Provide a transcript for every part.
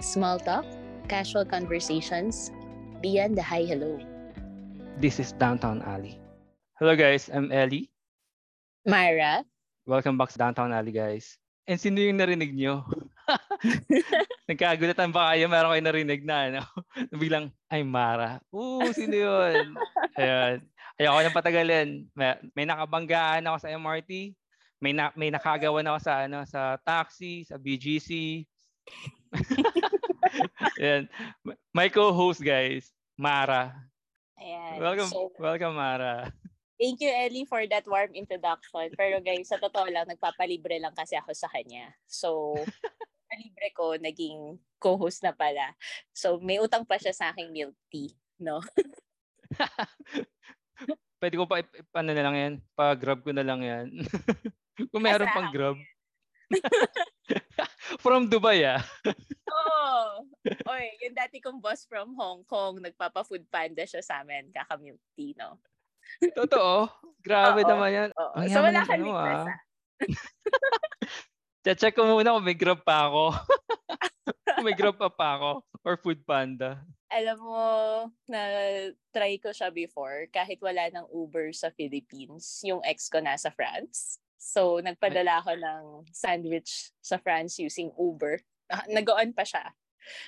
Small talk, casual conversations, beyond the hi hello. This is Downtown Alley. Hello guys, I'm Ellie. Myra. Welcome back sa Downtown Alley guys. And sino yung narinig nyo? Nagkagulatan ba kayo? Meron kayo narinig na ano? Bilang, ay Mara. Oo, sino yun? Ayun. Ayoko nang patagalin. May, may nakabanggaan ako sa MRT. May na, may nakagawan ako sa ano sa taxi, sa BGC. Ayan. My co-host guys, Mara. Ayan. Welcome, So, welcome Mara. thank you, Ellie, for that warm introduction. Pero guys, sa totoo lang, nagpapalibre lang kasi ako sa kanya. So, palibre ko, naging co-host na pala. So, may utang pa siya sa aking milk tea. No? Pwede ko pa, ano na lang yan, pa-grab ko na lang yan. Kung meron pang grab. From Dubai ah. Oo. Oy, yung dati kong boss from Hong Kong, nagpapa-food panda siya sa amin, kaka-milk tea, no? Totoo. Grabe Oo. naman yan. Oo. Ang So, wala ng kang ano, ah. ah. Check ko muna kung may grab pa ako. may grab pa pa ako. Or food panda. alam mo, na try ko siya before, kahit wala ng Uber sa Philippines, yung ex ko nasa France. So, nagpadala ako ng sandwich sa France using Uber. Ah, Nag-on pa siya.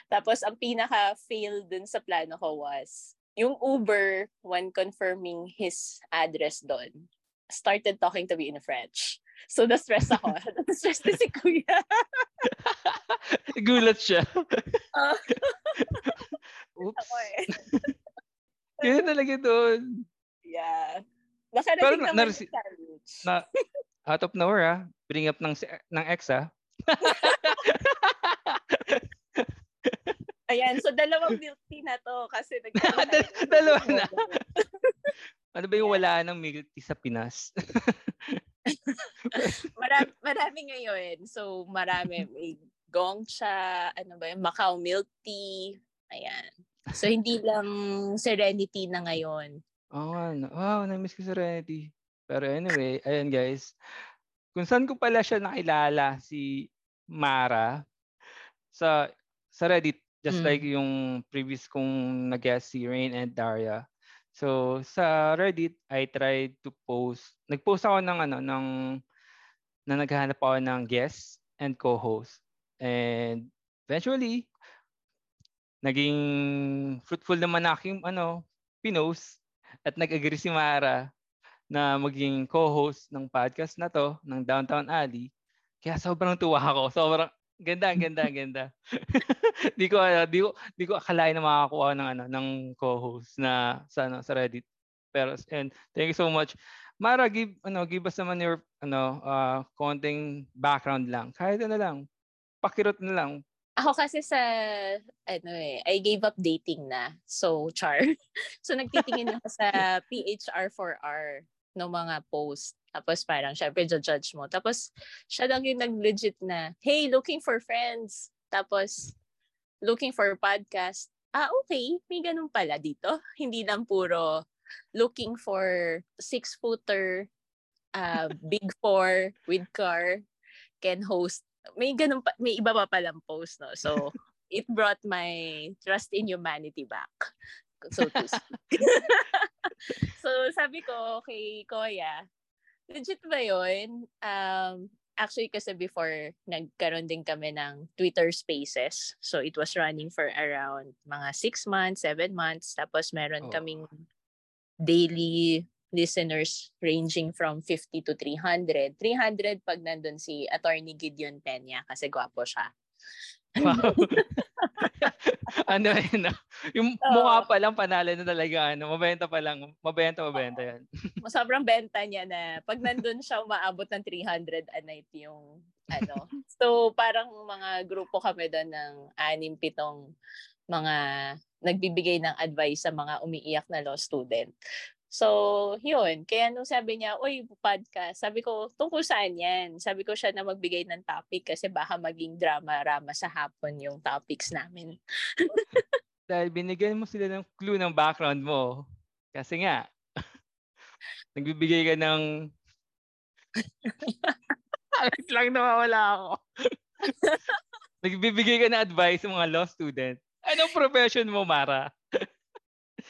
Tapos, ang pinaka-fail dun sa plano ko was, yung Uber, when confirming his address doon, started talking to me in French. So, na-stress ako. na-stress na si kuya. Gulat siya. Ah. Oops. Ako eh. Kaya talaga doon. Yeah. Pero Nakarating na- sandwich. Na, out of nowhere ah. Bring up ng, ng ex ah. Ayan, so dalawang milk tea na to kasi nagkaroon Dal- dalawa na. Ano ba yung wala ng milk tea sa Pinas? marami, marami ngayon. So marami. May gongcha, ano ba yung Macau milk tea. Ayan. So hindi lang serenity na ngayon. Oo nga. no. Wow, na-miss ko Serenity. Pero anyway, ayan guys. Kung saan ko pala siya nakilala, si Mara, sa sa Reddit, just Mm. like yung previous kong nag-guest si Rain and Daria. So, sa Reddit, I tried to post, nag-post ako ng ano, ng, na naghahanap ako ng guest and co-host. And eventually, naging fruitful naman aking ano, pinost at nag-agree si Mara na maging co-host ng podcast na to, ng Downtown Alley. Kaya sobrang tuwa ako. Sobrang ganda, ganda, ganda. di ko ano, di ko di ko akalain na makakakuha ng ano ng co-host na sa ano, sa Reddit. Pero and thank you so much. Mara, give ano, give us naman your ano, uh, konting background lang. Kahit ano lang. Pakirot na lang. Ako kasi sa, ano eh, I gave up dating na. So, char. so, nagtitingin ako sa PHR4R ng mga post. Tapos parang, syempre, judge mo. Tapos, siya lang yung nag-legit na, hey, looking for friends. Tapos, looking for podcast. Ah, okay. May ganun pala dito. Hindi lang puro looking for six-footer, uh, big four with car, can host may ganun pa, may iba pa palang post, no? So, it brought my trust in humanity back. So to speak. so, sabi ko kay Koya, legit ba yun? Um, actually, kasi before, nagkaroon din kami ng Twitter Spaces. So, it was running for around mga six months, seven months. Tapos, meron Oh. kaming daily listeners ranging from 50 to 300. 300 pag nandun si Attorney Gideon Peña kasi gwapo siya. Wow. ano yun, no? Yung Oo. mukha pa lang panalo na talaga, ano, mabenta pa lang, mabenta, mabenta yan. Sobrang benta niya na pag nandun siya umaabot ng 300 a night yung ano. So parang mga grupo kami doon ng anim pitong mga nagbibigay ng advice sa mga umiiyak na law student. So, yun. Kaya nung sabi niya, uy, podcast, sabi ko, tungkol saan yan? Sabi ko siya na magbigay ng topic kasi baka maging drama-rama sa hapon yung topics namin. Dahil binigyan mo sila ng clue ng background mo. Kasi nga, nagbibigay ka ng Wait lang nawawala ako. Nagbibigay ka na advice sa mga law student. Anong profession mo, Mara?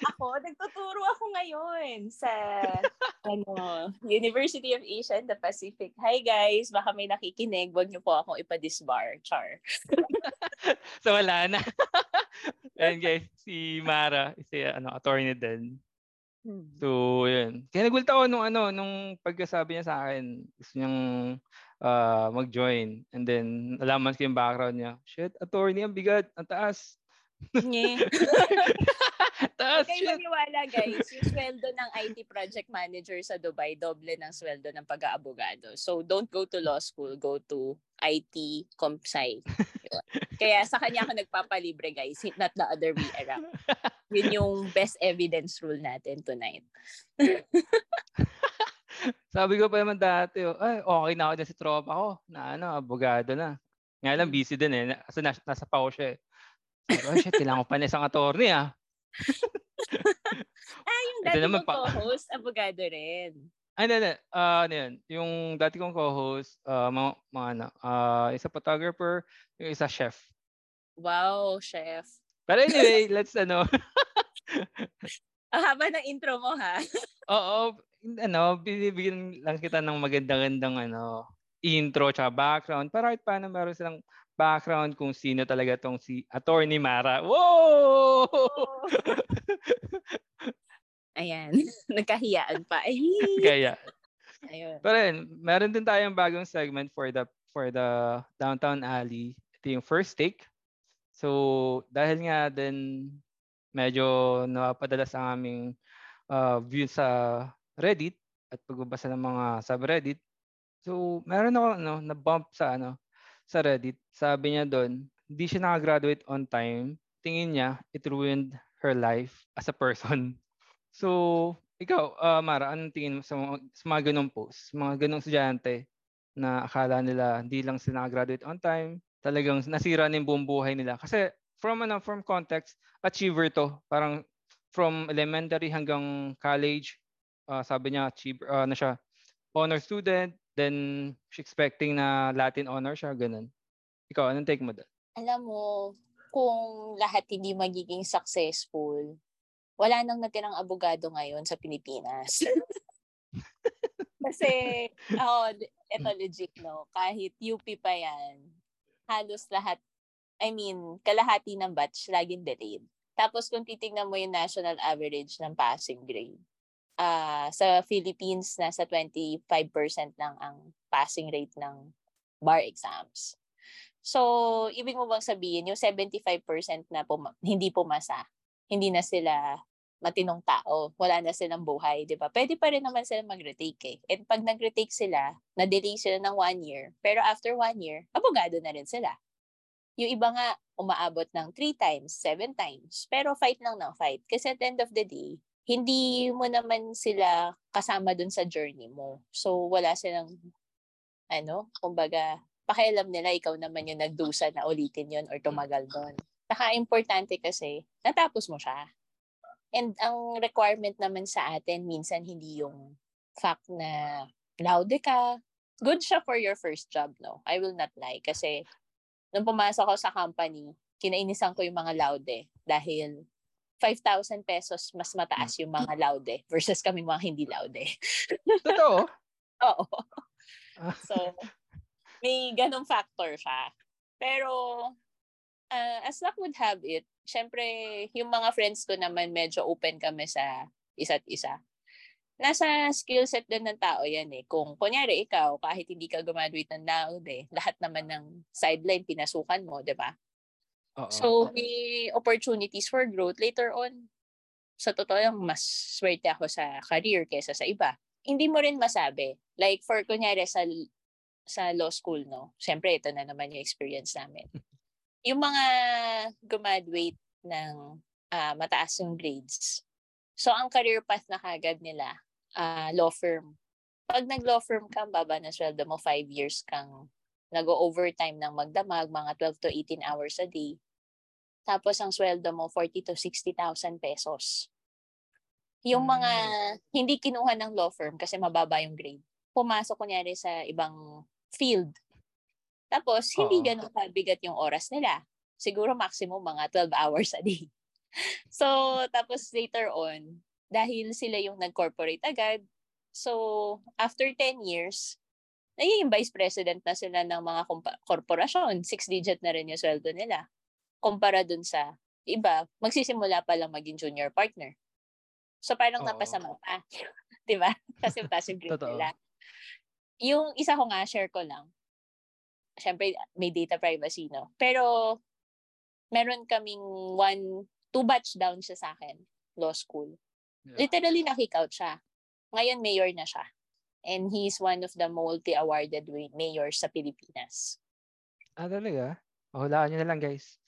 Ako, nagtuturo ako ngayon sa ano, University of Asia and the Pacific. Hi guys, baka may nakikinig, wag niyo po akong ipa-disbar, char. so wala na. And guys, si Mara, si ano, attorney din. Hmm. So, yun. Kaya nagulta ako nung ano, nung pagkasabi niya sa akin, gusto niyang uh, mag-join. And then, alaman ko yung background niya. Shit, attorney, ang bigat, ang taas. Yeah. Huwag kayo maniwala guys, yung sweldo ng IT project manager sa Dubai, doble ng sweldo ng pag-aabogado. So don't go to law school, go to IT compsci. Kaya sa kanya ako nagpapalibre guys, not the other way around. Yun yung best evidence rule natin tonight. Sabi ko pa naman dati, oh, ay, okay na ako din sa tropa ko, na ano, abogado na. Nga lang, busy din eh. Kasi nasa, nasa pa ko siya eh. Sabi, oh shit, kailangan ko pa na isang attorney ah. ah, yung dati naman pa- co-host, abogado rin. Ay, hindi, hindi. Uh, ano yun, yung dati kong co-host, uh, mga, mga ano, uh, isa photographer, yung isa chef. Wow, chef. Pero anyway, let's ano. Ang haba ng intro mo, ha? Oo, ano, binibigyan lang kita ng magandang-gandang ano, intro tsaka background para kahit paano meron silang background kung sino talaga tong si Attorney Mara. Whoa! Ayan. Nagkahiyaan pa. Ay. Kaya. Ayun. Pero yun, meron din tayong bagong segment for the for the Downtown Alley. Ito yung first take. So, dahil nga din medyo napapadala sa aming uh, view sa Reddit at pagbabasa ng mga subreddit. So, meron ako ano, na-bump sa ano, sa Reddit, sabi niya doon, hindi siya nakagraduate on time. Tingin niya, it ruined her life as a person. So, ikaw, uh, Mara, anong tingin mo sa mga, sa mga ganong posts? Mga ganong estudyante na akala nila hindi lang sila nakagraduate on time, talagang nasira na yung buong buhay nila. Kasi from ano, from context, achiever to. Parang from elementary hanggang college, uh, sabi niya, achiever, uh, na siya, honor student, then expecting na Latin honor siya, ganun. Ikaw, anong take mo doon? Alam mo, kung lahat hindi magiging successful, wala nang natirang abogado ngayon sa Pilipinas. Kasi, oh, eto legit, no? Kahit UP pa yan, halos lahat, I mean, kalahati ng batch, laging delayed. Tapos kung titingnan mo yung national average ng passing grade, uh, sa Philippines, nasa 25% lang ang passing rate ng bar exams. So, ibig mo bang sabihin, yung 75% na pum- hindi pumasa, hindi na sila matinong tao, wala na silang buhay, di ba? Pwede pa rin naman sila mag-retake eh. And pag nag-retake sila, na-delay sila ng one year, pero after one year, abogado na rin sila. Yung iba nga, umaabot ng three times, seven times, pero fight lang ng fight. Kasi at the end of the day, hindi mo naman sila kasama dun sa journey mo. So, wala silang, ano, kumbaga, pakialam nila, ikaw naman yung nagdusa na ulitin yon or tumagal doon. Saka importante kasi, natapos mo siya. And ang requirement naman sa atin, minsan hindi yung fact na laude ka. Good siya for your first job, no? I will not lie. Kasi, nung pumasok ako sa company, kinainisan ko yung mga laude dahil 5,000 pesos mas mataas yung mga laude versus kami mga hindi laude. Totoo? Oo. Ah. so, may ganong factor siya. Pero, uh, as luck would have it, syempre, yung mga friends ko naman medyo open kami sa isa't isa. Nasa skill set din ng tao yan eh. Kung kunyari ikaw, kahit hindi ka graduate ng laude, lahat naman ng sideline pinasukan mo, di ba? Uh-oh. So, may opportunities for growth later on. Sa totoo lang, mas swerte ako sa career kaysa sa iba. Hindi mo rin masabi. Like, for kunyari sa sa law school, no? Siyempre, ito na naman yung experience namin. Yung mga graduate ng uh, mataas yung grades. So, ang career path na kagad nila, uh, law firm. Pag nag-law firm ka, baba na sweldo mo, 5 years kang nag-overtime ng magdamag, mga 12 to 18 hours a day. Tapos ang sweldo mo 40 to 60,000 pesos. Yung mga hmm. hindi kinuha ng law firm kasi mababa yung grade, pumasok kunyari sa ibang field. Tapos, hindi Oo. ganun kabigat yung oras nila. Siguro maximum mga 12 hours a day. So, tapos later on, dahil sila yung nag-corporate agad, so after 10 years, naging vice president na sila ng mga kompa- korporasyon. Six-digit na rin yung sweldo nila. Kumpara dun sa iba, magsisimula pa lang maging junior partner. So parang Oo. napasama pa. 'Di ba? Kasi passive grade nila. Yung isa ko nga, share ko lang. Siyempre, may data privacy, no? Pero, meron kaming one, two batch down siya sa akin, law school. Yeah. Literally, na-kick out siya. Ngayon, mayor na siya. And he's one of the multi-awarded mayors sa Pilipinas. Ah, talaga? Oh, hulaan nyo na lang, guys.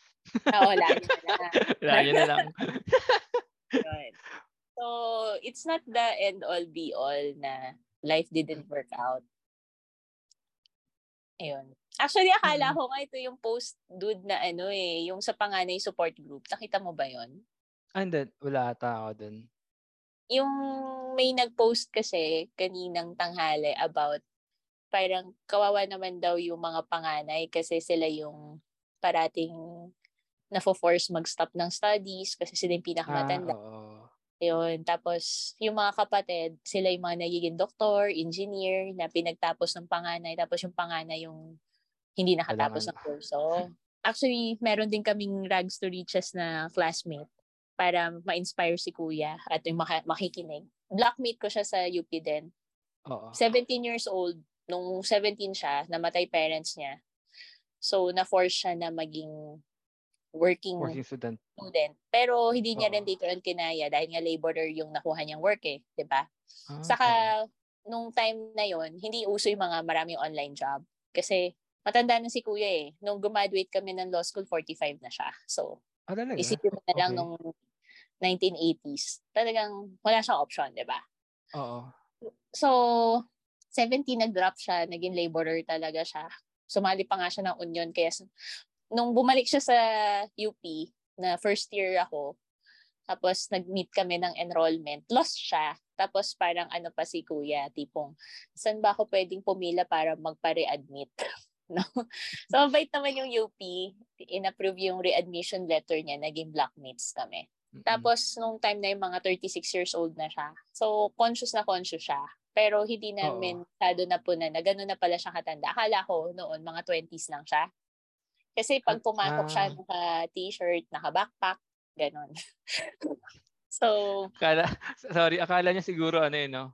Ah, wala niya na. Hulaan nyo na lang. Yun. So, it's not the end all be all na life didn't work out. Ayun. Actually, akala Mm. ko nga ito yung post dude na ano eh, yung sa panganay support group. Nakita mo ba yon? Ah, hindi. Wala ata ako dun. Yung may nag-post kasi kaninang tanghali about parang kawawa naman daw yung mga panganay kasi sila yung parating nafo-force mag-stop ng studies kasi sila yung Ah, pinakamatanda. oo. Yun. Tapos, yung mga kapatid, sila yung mga nagiging doktor, engineer, na pinagtapos ng panganay. Tapos yung panganay yung hindi nakatapos Walang ng kurso. Actually, meron din kaming rags to riches na classmate para ma-inspire si kuya at yung maka- makikinig. Blockmate ko siya sa UP din. Oo. 17 years old. Nung 17 siya, namatay parents niya. So, na-force siya na maging working Working student. student. Pero hindi niya Oo. rin dito on kinaya dahil nga laborer yung nakuha niyang work eh, 'di ba? Ah, Saka nung time na yon, hindi uso yung mga maraming online job kasi matanda na si kuya eh. Nung graduate kami ng law school, 45 na siya. So, Ah, talaga? isipin mo na lang Okay. nung 1980s. Talagang wala siyang option, 'di ba? Oo. So, 17 nag-drop siya, naging laborer talaga siya. Sumali pa nga siya ng union kaya nung bumalik siya sa UP na first year ako, tapos nag-meet kami ng enrollment, lost siya. Tapos parang ano pa si kuya, tipong, saan ba ako pwedeng pumila para magpa-readmit? no? So, mabait naman yung UP. In-approve yung readmission letter niya, naging blockmates kami. Mm-mm. Tapos, nung time na yung mga 36 years old na siya. So, conscious na conscious siya. Pero hindi namin masyado na po na, na gano'n na pala siya katanda. Akala ko noon, mga 20s lang siya. Kasi pag Ah, pumasok siya, ah. naka-t-shirt, naka-backpack, gano'n. so, Akala, sorry, akala niya siguro ano yun, no?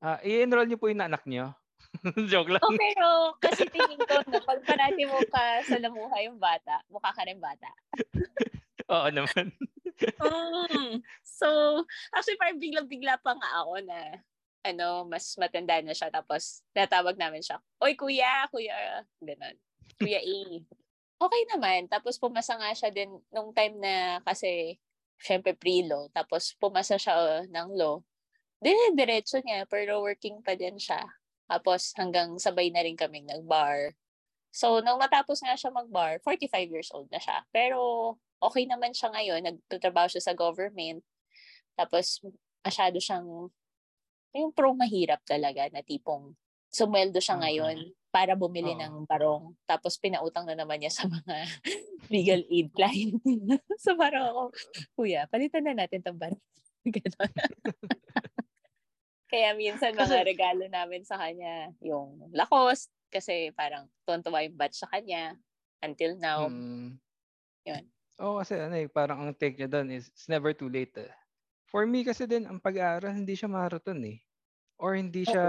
Ah, i-enroll niyo po yung anak niyo. Joke lang. oh, pero kasi tingin ko, no, pag parati mo ka sa lamuha yung bata, mukha ka rin bata. Oo naman. Mm. So, actually parang bigla-bigla pa nga ako na ano, mas matanda na siya. Tapos, natawag namin siya, Oy, kuya, kuya, ganun. Kuya A. Okay naman. Tapos, pumasa nga siya din nung time na kasi, syempre pre-law. Tapos, pumasa siya uh, ng law. Dire-diretso niya, pero working pa din siya. Tapos, hanggang sabay na rin kaming nag-bar. So, nung matapos nga siya mag-bar, 45 years old na siya. Pero, okay naman siya ngayon. Nagtatrabaho siya sa government. Tapos, masyado siyang, yung pro mahirap talaga na tipong sumweldo siya Okay. Para bumili Oo. ng barong. Tapos, pinautang na naman niya sa mga legal aid client. so, parang ako, kuya, palitan na natin tong barong. Kaya minsan mga Kasi- regalo namin sa kanya, yung Lacoste, kasi parang tuwan-tuwa yung batch sa kanya until now. Mm. Yun. Oo, kasi ano eh, parang ang take niya doon is it's never too late eh. For me kasi din, ang pag-aaral, hindi siya marathon eh. Or hindi siya,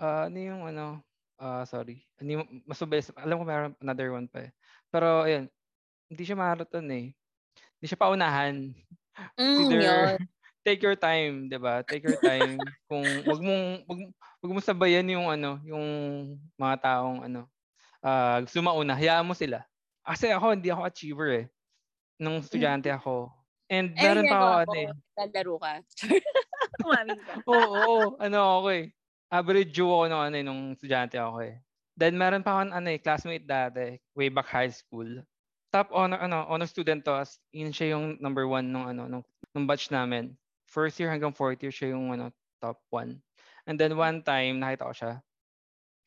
ah, ano yung ano, ah sorry, ano yung, masubes, alam ko meron another one pa eh. Pero ayun, hindi siya marathon eh. Hindi siya paunahan. Mm, Either yun. take your time, 'di ba? Take your time. Kung wag mong wag, wag mo sabayan yung ano, yung mga taong ano, ah gusto mauna, hayaan mo sila. Kasi ako hindi ako achiever eh. Nung estudyante ako. And Eh, meron pa ako ano eh. Naglalaro ka. Umamin ka. Oo, oo, ano ako eh. Average Joe ako nung ano eh, nung estudyante ako eh. Then meron pa ako ano eh, classmate dati, way back high school. Top honor ano, honor student to, as in siya yung number one nung ano nung, nung batch namin. First year hanggang fourth year siya yung ano top one. And then one time, nakita ko siya.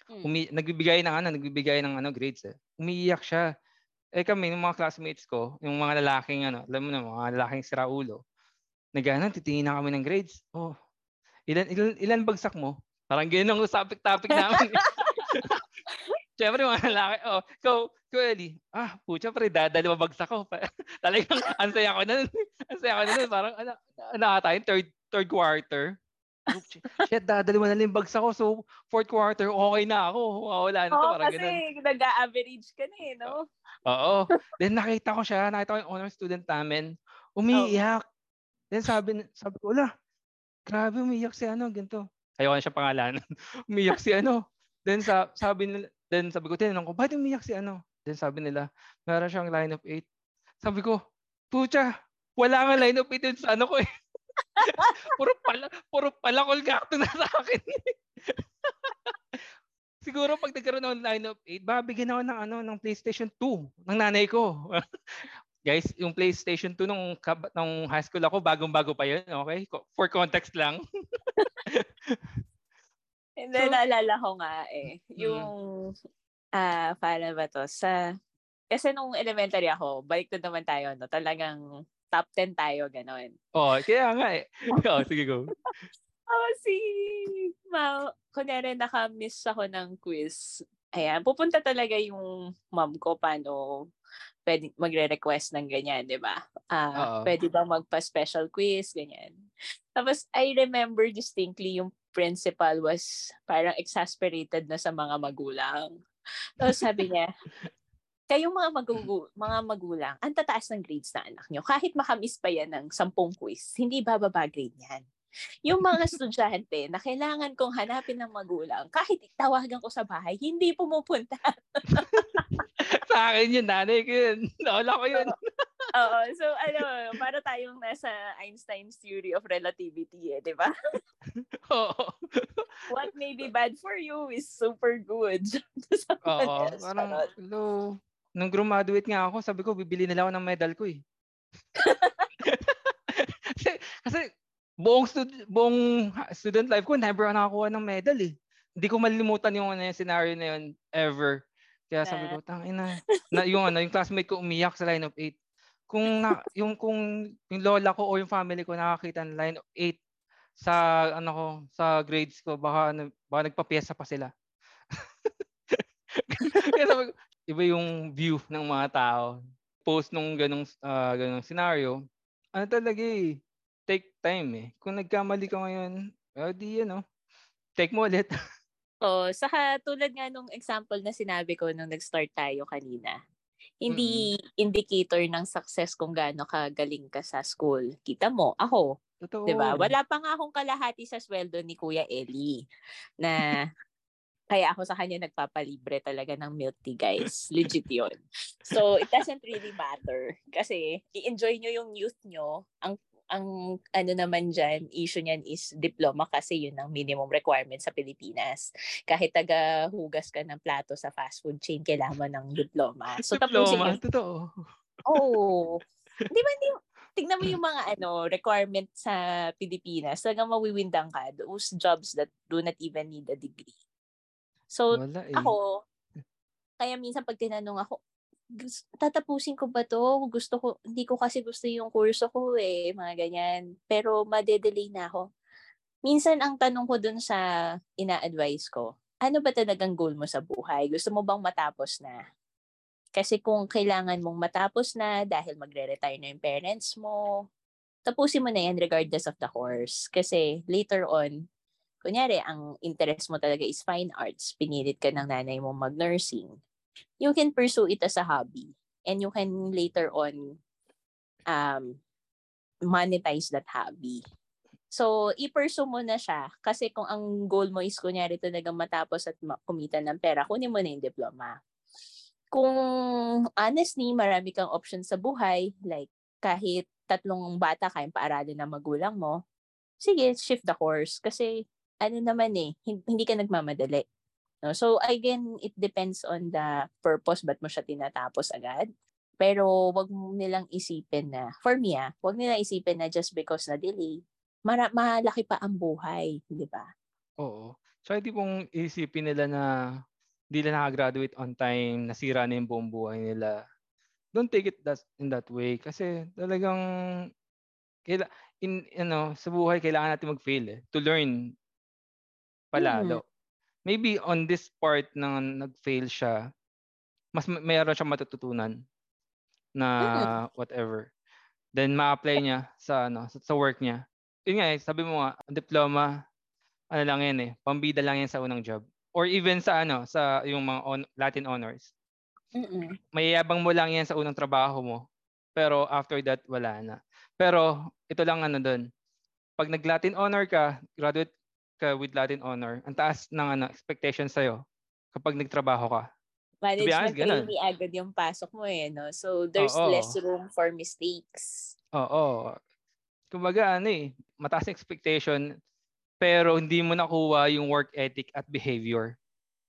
Mm. Umi- nagbibigay ng ano, nagbibigay ng ano grades eh. Umiiyak siya. Eh kami, yung mga classmates ko, yung mga lalaking ano, alam mo na, mga lalaking siraulo, nagano, titingin na kami ng grades. Oh, ilan, ilan, ilan bagsak mo? Parang ganyan ang topic-topic namin. Siyempre, mga lalaki, oh, ikaw, ikaw, Ellie, ah, pucha, pre, dadalawa bagsak ko. Talagang, ang saya ko na nun. ang saya ko na nun. Parang, ano, ano tayo, third, third quarter. Oh, shit, dadalawa na lang bagsak ko. So, fourth quarter, okay na ako. Wala na to. Oo, parang kasi ganun. nag-average ka na eh, no? Oo. Then nakita ko siya, nakita ko yung honor student namin, umiiyak. Then sabi, sabi ko, wala, grabe umiiyak si ano, ganito. Ayaw na siya pangalanan. umiiyak si ano. Then sa, sabi nila, then sabi ko, tinanong ko, bakit umiiyak si ano? Then sabi nila, meron siyang line of 8. Sabi ko, pucha, wala nga line of 8 yun sa ano ko eh. puro pala, puro pala kolgakto na sa akin. Siguro pag nagkaroon ng line of 8, babigyan ako ng ano ng PlayStation 2 ng nanay ko. Guys, yung PlayStation 2 nung, nung high school ako, bagong-bago pa yun, okay? For context lang. Hindi, So- naalala ko nga eh. Mm. Yung, ah, paano ba to? Sa, kasi nung elementary ako, balik na naman tayo, no? Talagang top 10 tayo, ganon. oh, kaya nga eh. oh, sige go. Oh, si Ma, kunyari naka-miss ako ng quiz. Ayan, pupunta talaga yung mom ko paano pwede magre-request ng ganyan, di ba? Ah, Oo. pwede bang magpa-special quiz, ganyan. Tapos, I remember distinctly yung principal was parang exasperated na sa mga magulang. Tapos sabi niya, kayong mga, magugu- mga magulang, ang tataas ng grades na anak nyo. Kahit makamiss pa yan ng sampung quiz, hindi bababa grade yan. Yung mga estudyante na kailangan kong hanapin ng magulang, kahit tawagan ko sa bahay, hindi pumupunta. sa akin yun, nanay ko yun. Naula ko yun. Oo, so ano, para tayong nasa Einstein's theory of relativity eh, di ba? Oo. What may be bad for you is super good. Oo. Parang, hello. Nung graduate nga ako, sabi ko, bibili nila ako ng medal ko eh. kasi, kasi buong, stud- buong student life ko, never ako nakakuha ng medal eh. Hindi ko malilimutan yung, ano, yung scenario na yun ever. Kaya sabi ko, tangina. Na, yung, ano, yung classmate ko umiyak sa line of 8. Kung na, yung kung yung lola ko o yung family ko nakakita ng line of 8 sa ano ko sa grades ko baka ano, baka nagpapiesa pa sila. Kaya sabi ko, iba yung view ng mga tao. Post nung ganong ah, ganong scenario. Ano talaga eh, take time eh. Kung nagkamali ka ngayon, eh di ano, take mo ulit. Oh, saka tulad nga nung example na sinabi ko nung nag-start tayo kanina. Hindi indicator ng success kung gaano kagaling ka sa school. Kita mo, ako, Totoo. 'di ba? Wala pa nga akong kalahati sa sweldo ni Kuya Eli na kaya ako sa kanya nagpapalibre talaga ng milk tea, guys. Legit 'yon. So, it doesn't really matter kasi i-enjoy nyo yung youth nyo. Ang ang ano naman dyan, issue niyan is diploma kasi yun ang minimum requirement sa Pilipinas. Kahit taga-hugas ka ng plato sa fast food chain, kailangan mo ng diploma. So, tapusin Diploma, mo. totoo. Oo. Di ba, di, tignan mo yung mga ano requirement sa Pilipinas, talagang mawiwindang ka. Those jobs that do not even need a degree. So, Wala eh. ako, kaya minsan pag tinanong ako, "Gus- tatapusin ko ba to? Gusto ko, hindi ko kasi gusto yung kurso ko eh, mga ganyan. Pero madedelay na ako. Minsan ang tanong ko dun sa ina-advise ko, ano ba talagang goal mo sa buhay? Gusto mo bang matapos na? Kasi kung kailangan mong matapos na dahil magre-retire na yung parents mo, tapusin mo na yan regardless of the course. Kasi later on, kunyari, ang interest mo talaga is fine arts, pinilit ka ng nanay mo mag-nursing, you can pursue it as a hobby. And you can later on um, monetize that hobby. So, i-pursue mo na siya. Kasi kung ang goal mo is kunyari talagang matapos at kumita ng pera, kunin mo na yung diploma. Kung honestly, marami kang options sa buhay, like kahit tatlong bata kayang paaralin ng magulang mo, sige, shift the course. Kasi ano naman eh, hin- hindi ka nagmamadali. No? So again, it depends on the purpose ba't mo siya tinatapos agad. Pero wag mo nilang isipin na, for me ah, wag nilang isipin na just because na delay, mara- malaki pa ang buhay, di ba? Oo. So, hindi pong isipin nila na hindi na nakagraduate on time, nasira na yung buong buhay nila. Don't take it that, in that way. Kasi talagang, kaila, in, ano, sa buhay, kailangan natin mag-fail eh, to learn palalo. Mm. Maybe on this part na nag-fail siya, mas mayroon siyang matututunan na mm. whatever. Then ma-apply niya sa ano sa, sa work niya. Yun nga eh, sabi mo nga, diploma ano lang yan eh, pambida lang yan sa unang job. Or even sa ano, sa yung mga on, Latin honors. Mm. Mayayabang mo lang yan sa unang trabaho mo. Pero after that, wala na. Pero ito lang ano doon. Pag nag-Latin honor ka, graduate ka with Latin honor, ang taas ng ano, expectation sa'yo kapag nagtrabaho ka. Management trainee agad yung pasok mo eh, no? So, there's Oo. less room for mistakes. Oo. Kumbaga, ano eh, mataas expectation, pero hindi mo nakuha yung work ethic at behavior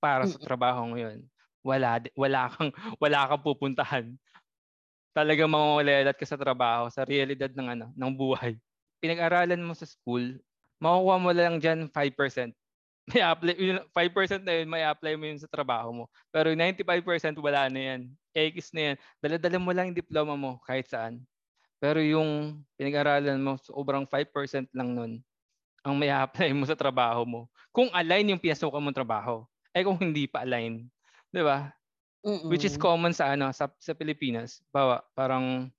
para sa trabaho ngayon. Wala, wala kang, wala kang pupuntahan. Talagang mamawalat ka sa trabaho, sa realidad ng, ano, ng buhay. Pinag-aralan mo sa school, makukuha mo lang dyan 5% may apply, 5% na yun, may apply mo yun sa trabaho mo. Pero 95% wala na yan. X na yan. Dala-dala mo lang yung diploma mo kahit saan. Pero yung pinag-aralan mo, sobrang 5% lang nun ang may apply mo sa trabaho mo. Kung align yung pinasukan mong trabaho. Eh kung hindi pa align. Di ba? Which is common sa ano sa, sa Pilipinas. Bawa, parang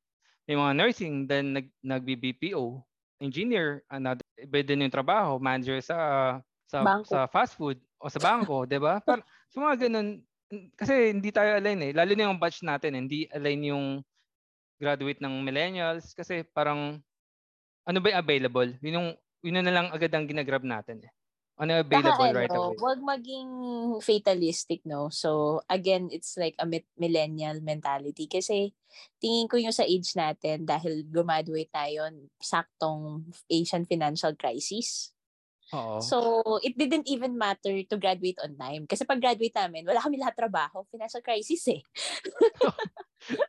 may mga nursing, then nag, nag-BPO, engineer, another, iba din yung trabaho, manager sa sa bangko. sa fast food o sa bangko, 'di ba? Para sa mga ganun kasi hindi tayo align eh. Lalo na yung batch natin, eh. hindi align yung graduate ng millennials kasi parang ano ba yung available? Yun yung yun na lang agad ang ginagrab natin eh. Ano available Saka, right ano, away? Huwag maging fatalistic, no? So, again, it's like a millennial mentality. Kasi, tingin ko yung sa age natin, dahil graduate tayo, saktong Asian financial crisis. Oo. So, it didn't even matter to graduate on time. Kasi pag graduate namin, wala kami lahat trabaho. Financial crisis eh.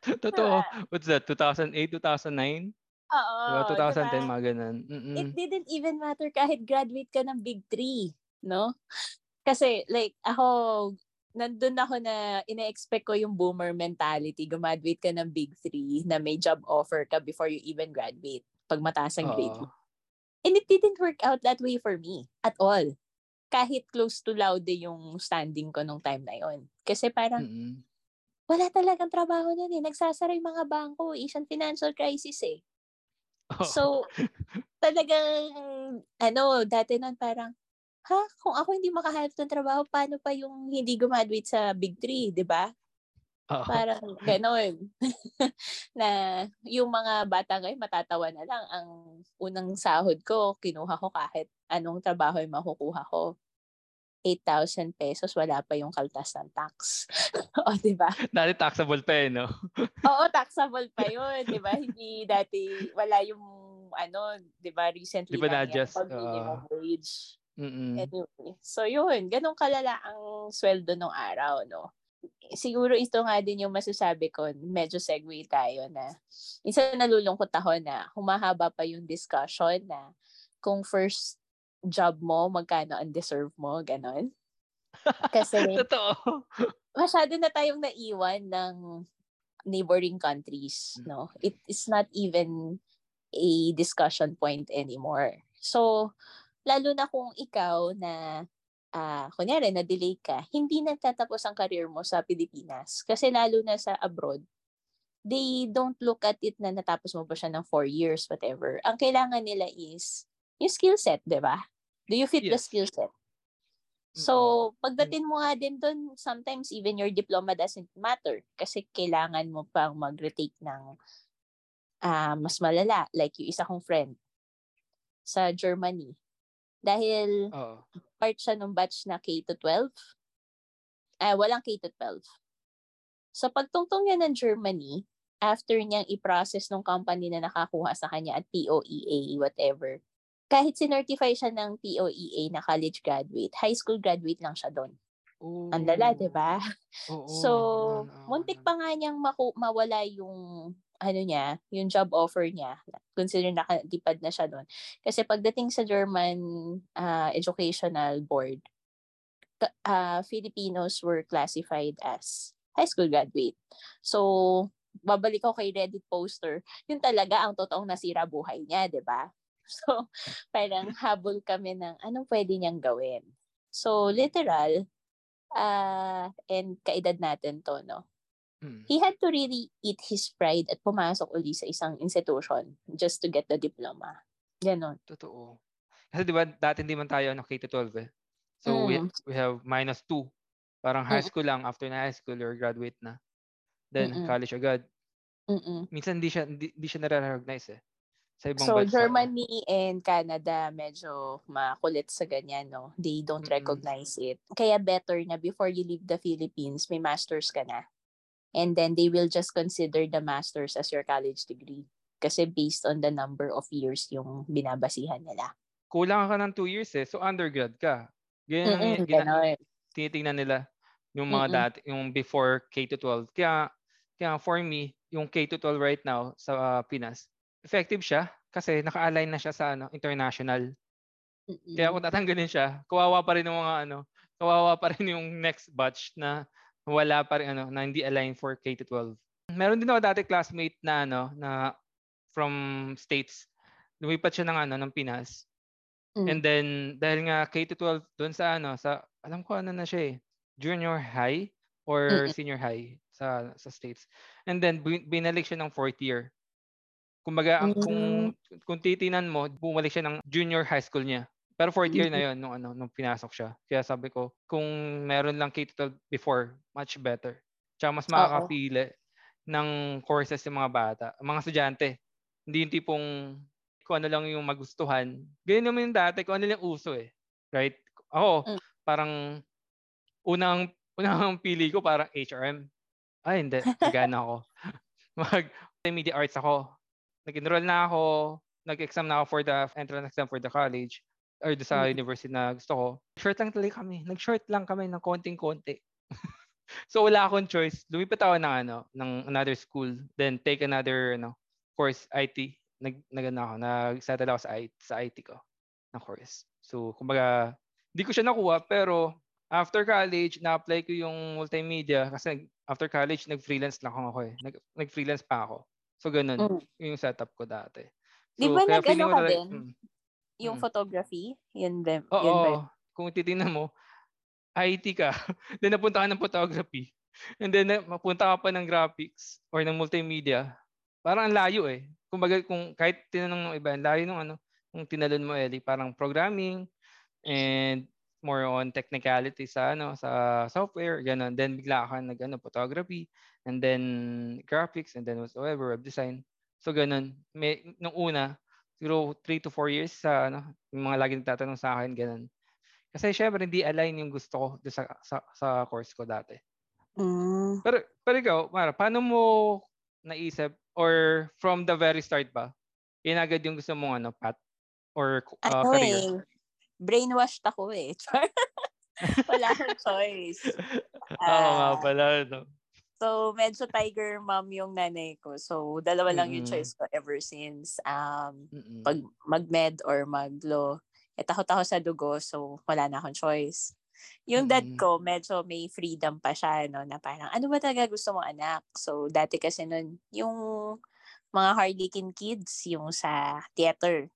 Totoo. What's that? 2008, 2009? Oo. Diba? 2010, diba? mga ganun. Mm-mm. It didn't even matter kahit graduate ka ng Big 3. No? Kasi, like, ako, nandun ako na ina-expect ko yung boomer mentality. Gumaduate ka ng Big 3 na may job offer ka before you even graduate pag mataas ang grade mo. And it didn't work out that way for me at all. Kahit close to laude yung standing ko nung time na yon. Kasi parang, mm-hmm. wala talagang trabaho nun eh. Nagsasara yung mga bangko. Asian financial crisis eh. Oh. So, talagang, ano, dati nun parang, ha, kung ako hindi makahanap ng trabaho, paano pa yung hindi graduate sa Big 3, di ba? Oh. Parang gano'n. na yung mga bata ngayon matatawa na lang. Ang unang sahod ko, kinuha ko kahit anong trabaho yung makukuha ko. 8,000 pesos, wala pa yung kaltas ng tax. o, di ba? Dati taxable pa eh, no? Oo, taxable pa yun, di ba? Hindi dati, wala yung, ano, di ba, recently di ba na just, pag minimum uh, wage. Mm-mm. Anyway, so yun, ganun kalala ang sweldo nung araw, no? siguro ito nga din yung masasabi ko, medyo segue tayo na isa nalulungkot ako na humahaba pa yung discussion na kung first job mo, magkano ang deserve mo, ganon. Kasi Totoo. masyado na tayong naiwan ng neighboring countries, no? It is not even a discussion point anymore. So, lalo na kung ikaw na uh, kunyari, na-delay ka, hindi nagtatapos ang career mo sa Pilipinas. Kasi lalo na sa abroad, they don't look at it na natapos mo ba siya ng four years, whatever. Ang kailangan nila is yung skill set, di ba? Do you fit yes. the skill set? So, pagdating mo nga din doon, sometimes even your diploma doesn't matter kasi kailangan mo pang mag-retake ng uh, mas malala. Like yung isa kong friend sa Germany. Dahil oh. part siya nung batch na K-12. Eh, walang K-12. So pagtungtong niya ng Germany, after niyang i-process ng company na nakakuha sa kanya at POEA, whatever, kahit sinertify siya ng POEA na college graduate, high school graduate lang siya doon. Oh. Ang lala, di ba? So, muntik pa nga niyang maku- mawala yung ano niya, yung job offer niya, consider nakalipad na siya doon. Kasi pagdating sa German uh, Educational Board, uh, Filipinos were classified as high school graduate. So, babalik ako kay Reddit poster, yun talaga ang totoong nasira buhay niya, di ba? So, parang habol kami ng anong pwede niyang gawin. So, literal, uh, and kaedad natin to, no? Hmm. He had to really eat his pride at pumasok uli sa isang institution just to get the diploma. Ganon. Totoo. Kasi di ba, dati hindi man tayo ano, K-12 eh. So, mm. we, we have minus 2. Parang high school lang. After na high school, or graduate na. Then, Mm-mm. college agad. Mm-mm. Minsan, hindi siya, hindi, hindi siya nare-recognize eh. Sa ibang so, bansa. Germany and Canada, medyo makulit sa ganyan, no? They don't Mm-mm. recognize it. Kaya better na before you leave the Philippines, may masters ka na and then they will just consider the master's as your college degree kasi based on the number of years yung binabasihan nila. Kulang ka ng 2 years eh. So undergrad ka. Ganyan ang gina- tinitingnan nila yung mga Mm-mm. dati, yung before K to 12. Kaya kaya for me, yung K to 12 right now sa uh, Pinas, effective siya kasi naka-align na siya sa ano, international. Mm-mm. Kaya kung tatanggalin siya, kawawa pa rin yung mga ano, kawawa pa rin yung next batch na wala pa rin ano, na hindi aligned for K-12. Meron din ako dati classmate na ano, na from States. Lumipat siya ng ano, ng Pinas. Mm. And then dahil nga K-12 doon sa ano, sa alam ko ano na siya eh, junior high or mm-hmm. senior high sa sa States. And then binalik siya ng fourth year. Kumbaga, mm-hmm. kung kung titinan mo, bumalik siya ng junior high school niya. Pero fourth year na mm-hmm. yon nung ano nung pinasok siya. Kaya sabi ko, kung meron lang K-12 before, much better. Tsaka mas makakapili Oo. ng courses yung mga bata, mga estudyante. Hindi yung tipong kung ano lang yung magustuhan. Ganyan naman yung dati, kung ano lang uso eh. Right? Ako, mm. parang unang unang pili ko parang HRM. Ay, hindi. Nagana ako. Mag media arts ako. Nag-enroll na ako. Nag-exam na ako for the entrance exam for the college or sa mm. university na gusto ko, short lang talaga kami. Nag-short lang kami ng konting-konti. so wala akong choice. Lumipat ako ng ano, ng another school, then take another ano, course IT. Nag nagano ako, nag-settle ako sa IT, sa IT ko na course. So kumbaga, hindi ko siya nakuha pero after college, na-apply ko yung multimedia kasi after college, nag-freelance lang ako eh. Nag, nag-freelance pa ako. So ganun, mm. yung setup ko dati. So, Di ba nag-ano ka din? Hmm. Yung hmm. photography, yun din. Oo, yun ba? kung titingnan mo, IT ka, then napunta ka ng photography, and then mapunta ka pa ng graphics or ng multimedia, parang ang layo eh. Kumbaga, kung kahit tinanong ng iba, ang layo ng ano, kung tinalon mo, Ellie, parang programming, and more on technicality sa ano sa software ganun then bigla ka nag ano photography and then graphics and then whatsoever web design so ganun may nung una siguro 3 to 4 years sa ano, yung mga lagi nagtatanong sa akin ganun. Kasi syempre hindi align yung gusto ko sa sa, sa course ko dati. Mm. Pero pero ikaw, Mara, paano mo naisip or from the very start ba? Yun agad yung gusto mong ano, path or uh, ano career? Eh, brainwashed ako eh. Wala akong choice. Oo uh, nga pala. No? So, medyo tiger mom yung nanay ko. So, dalawa lang mm-hmm. yung choice ko ever since. Um, mm-hmm. Pag mag-med or mag-law. Eh, takot ako sa dugo. So, wala na akong choice. Yung dad ko, medyo may freedom pa siya, no, na parang, ano ba talaga gusto mong anak? So, dati kasi nun, yung mga Harlequin kids, yung sa theater.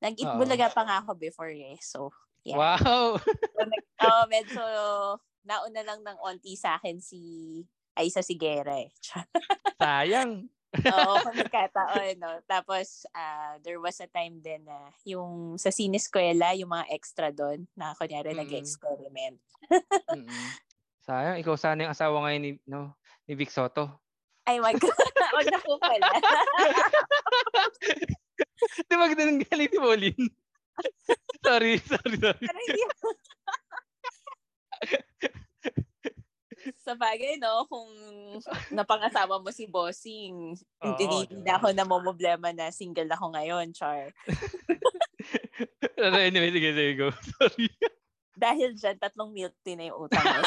Nag-itbulaga pa nga ako before eh. So, yeah. Wow! so, nag, oh, medyo nauna lang ng onti sa akin si ay sa Sigera eh. Sayang. Oo, kung nagkataon, no? Tapos, uh, there was a time din na yung sa sineskwela, yung mga extra doon, na kunyari mm-hmm. nag-experiment. mm-hmm. Sayang, ikaw sana yung asawa ngayon ni, no, ni Vic Soto. Ay, wag, wag na po pala. Di ba ganun galing ni Pauline? sorry, sorry, sorry. Pero hindi sa bagay, no? Kung napangasama mo si Bossing, hindi, hindi na ako na problema na single ako ngayon, Char. anyway, sige, sige, go. Sorry. Dahil dyan, tatlong milk tea na yung utang mo.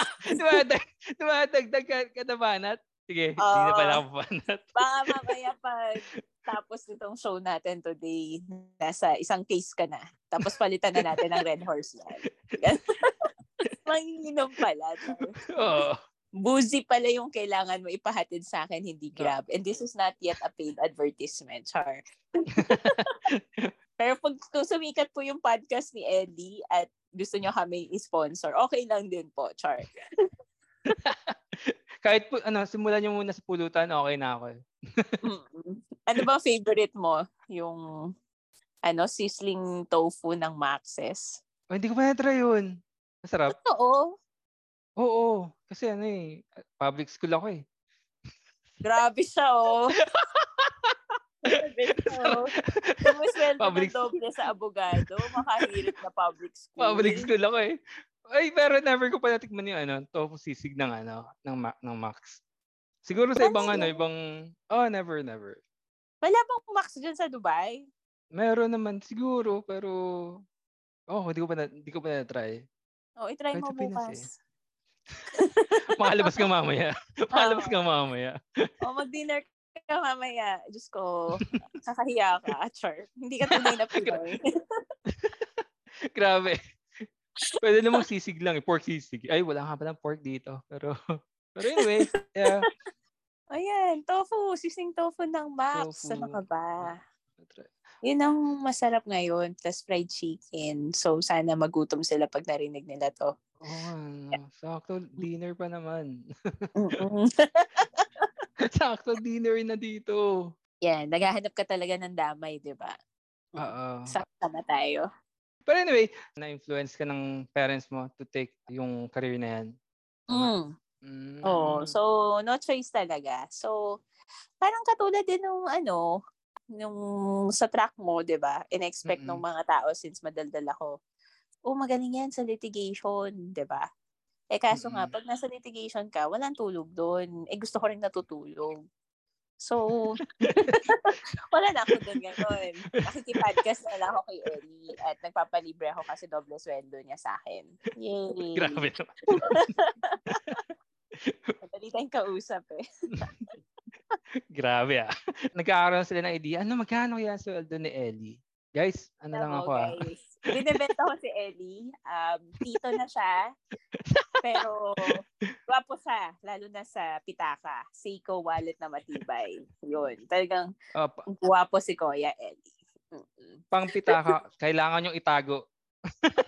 dumadagdag ka, ka na banat? Sige, hindi na pala ako panat. Baka mamaya pag tapos nitong show natin today, nasa isang case ka na. Tapos palitan na natin ng Red Horse yan. Manginginom pala. Oo. Boozy pala yung kailangan mo ipahatid sa akin, hindi Grab. And this is not yet a paid advertisement, Char. Pero pag kung sumikat po yung podcast ni Eddie at gusto nyo kami i-sponsor, okay lang din po, Char. Kahit po, ano, simulan nyo muna sa pulutan, okay na ako. ano ba favorite mo? Yung, ano, sizzling tofu ng Maxes? Oh, hindi ko pa na-try yun. Masarap. Oo. Oo. Kasi ano eh, public school ako eh. Grabe siya oh. Sumusweldo public... ng doble sa abogado, makahirit na public school. Public school ako eh. Ay, pero never ko pa natikman yung ano, tofu sisig ng ano, ng, ng Max. Siguro sa ibang ano, ibang, oh, never, never. Wala bang Max dyan sa Dubai? Meron naman siguro, pero, oh, hindi ko pa na, hindi ko pa na-try. Oh, i-try mo bukas. Eh. Makalabas ka mamaya. Makalabas ka mamaya. oh, mag-dinner ka mamaya. Diyos ko, kakahiya ka, Char. Hindi ka tunay na Pinoy. Grabe. Pwede namang sisig lang, eh. pork sisig. Ay, wala nga palang pork dito. Pero, pero anyway, yeah. Ayan, tofu. Sising tofu ng Max. Tofu. Ano ka ba? Yun ang masarap ngayon. Plus fried chicken. So, sana magutom sila pag narinig nila to. Oh, yeah. sakto dinner pa naman. Sakto dinner na dito. Yan, naghahanap ka talaga ng damay, di ba? Oo. Sama tayo. But anyway, na-influence ka ng parents mo to take yung career na yan. Mm. Mm. Oh, so no choice talaga. So parang katulad din nung ano, nung sa track mo, 'di ba? In-expect ng mga tao since madaldal ako. Oh, magaling yan sa litigation, 'di ba? Eh kaso mm-hmm. nga, pag nasa litigation ka, walang tulog doon. Eh gusto ko rin natutulog. So, wala na ako doon ngayon. Nakikipodcast na lang ako kay Ellie at nagpapalibre ako kasi doble sweldo niya sa akin. Yay! Grabe naman. Madali tayong kausap eh. Grabe ah. Nagkakaroon sila ng idea, ano magkano yan sweldo ni Ellie? Guys, ano lang ako ah. guys. ah. Binibenta ko si Ellie. Um, tito na siya. Pero, gwapo siya. Lalo na sa pitaka. Seiko wallet na matibay. Yun. Talagang pa- gwapo si Kuya Ellie. Pang pitaka, kailangan yung itago.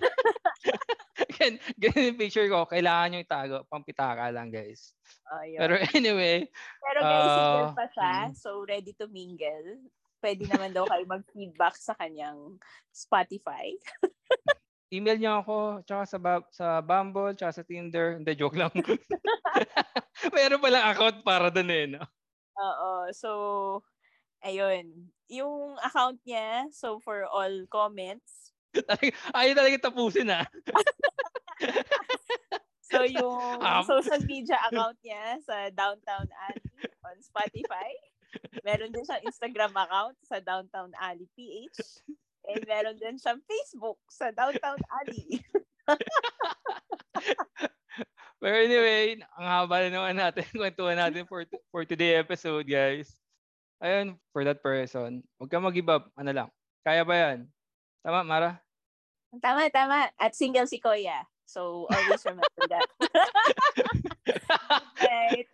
Gan, ganun yung picture ko. Kailangan nyo itago. Pang pitaka lang, guys. Oh, Pero anyway. Pero guys, uh, single pa siya. Hmm. So, ready to mingle pwede naman daw kayo mag-feedback sa kanyang Spotify. Email niyo ako, tsaka sa, ba- sa Bumble, tsaka sa Tinder. Hindi, joke lang. Mayroon palang account para doon eh, no? Oo. So, ayun. Yung account niya, so for all comments. Ayaw talaga tapusin, ah. so, yung um, social media account niya sa Downtown Alley on Spotify. Meron din siyang Instagram account sa Downtown Alley PH. And meron din siyang Facebook sa Downtown Alley. Pero anyway, ang haba na naman natin. Kwentuhan natin for, for today episode, guys. Ayun, for that person, huwag ka mag-give up. Ano lang. Kaya ba yan? Tama, Mara? Tama, tama. At single si Koya. So, always remember that. right.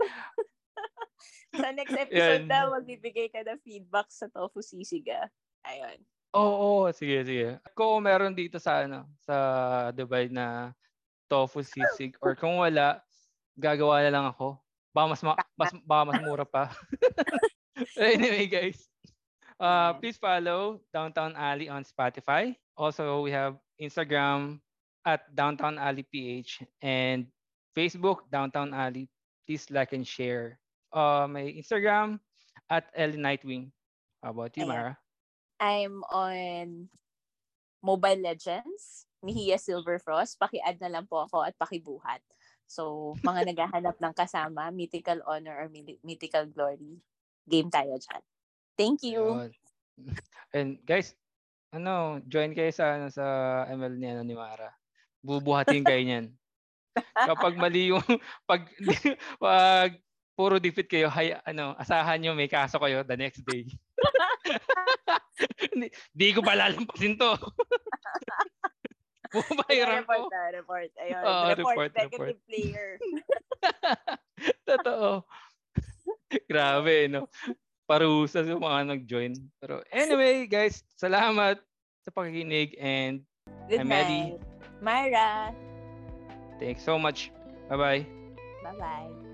sa next episode Yan. daw, magbibigay ka ng feedback sa tofu sisiga. Ayun. Oo, oh, sige, sige. Kung meron dito sa ano, sa Dubai na tofu sisig or kung wala, gagawa na lang ako. Baka mas, ma- mas, baka mas mura pa. anyway, guys. Uh, please follow Downtown Alley on Spotify. Also, we have Instagram at Downtown Alley PH and Facebook Downtown Alley. Please like and share uh, may Instagram at Ellie Nightwing. How about you, Mara? I'm on Mobile Legends, Mihia Silverfrost. Paki-add na lang po ako at pakibuhat. So, mga naghahanap ng kasama, Mythical Honor or Mythical Glory, game tayo dyan. Thank you. And guys, ano, join kayo sa ano, sa ML ni ano ni Mara. Bubuhatin kayo niyan. Kapag mali yung pag pag puro defeat kayo, hay, ano, asahan nyo may kaso kayo the next day. Di, di ko pa lalampasin to. Bumayaran report ko. na, report. Ayun, Oo, report, report, negative report. player. Totoo. Grabe, no? Parusa sa mga nag-join. Pero anyway, guys, salamat sa pakikinig and Good I'm Eddie. night. Myra. thanks so much. Bye-bye. Bye-bye.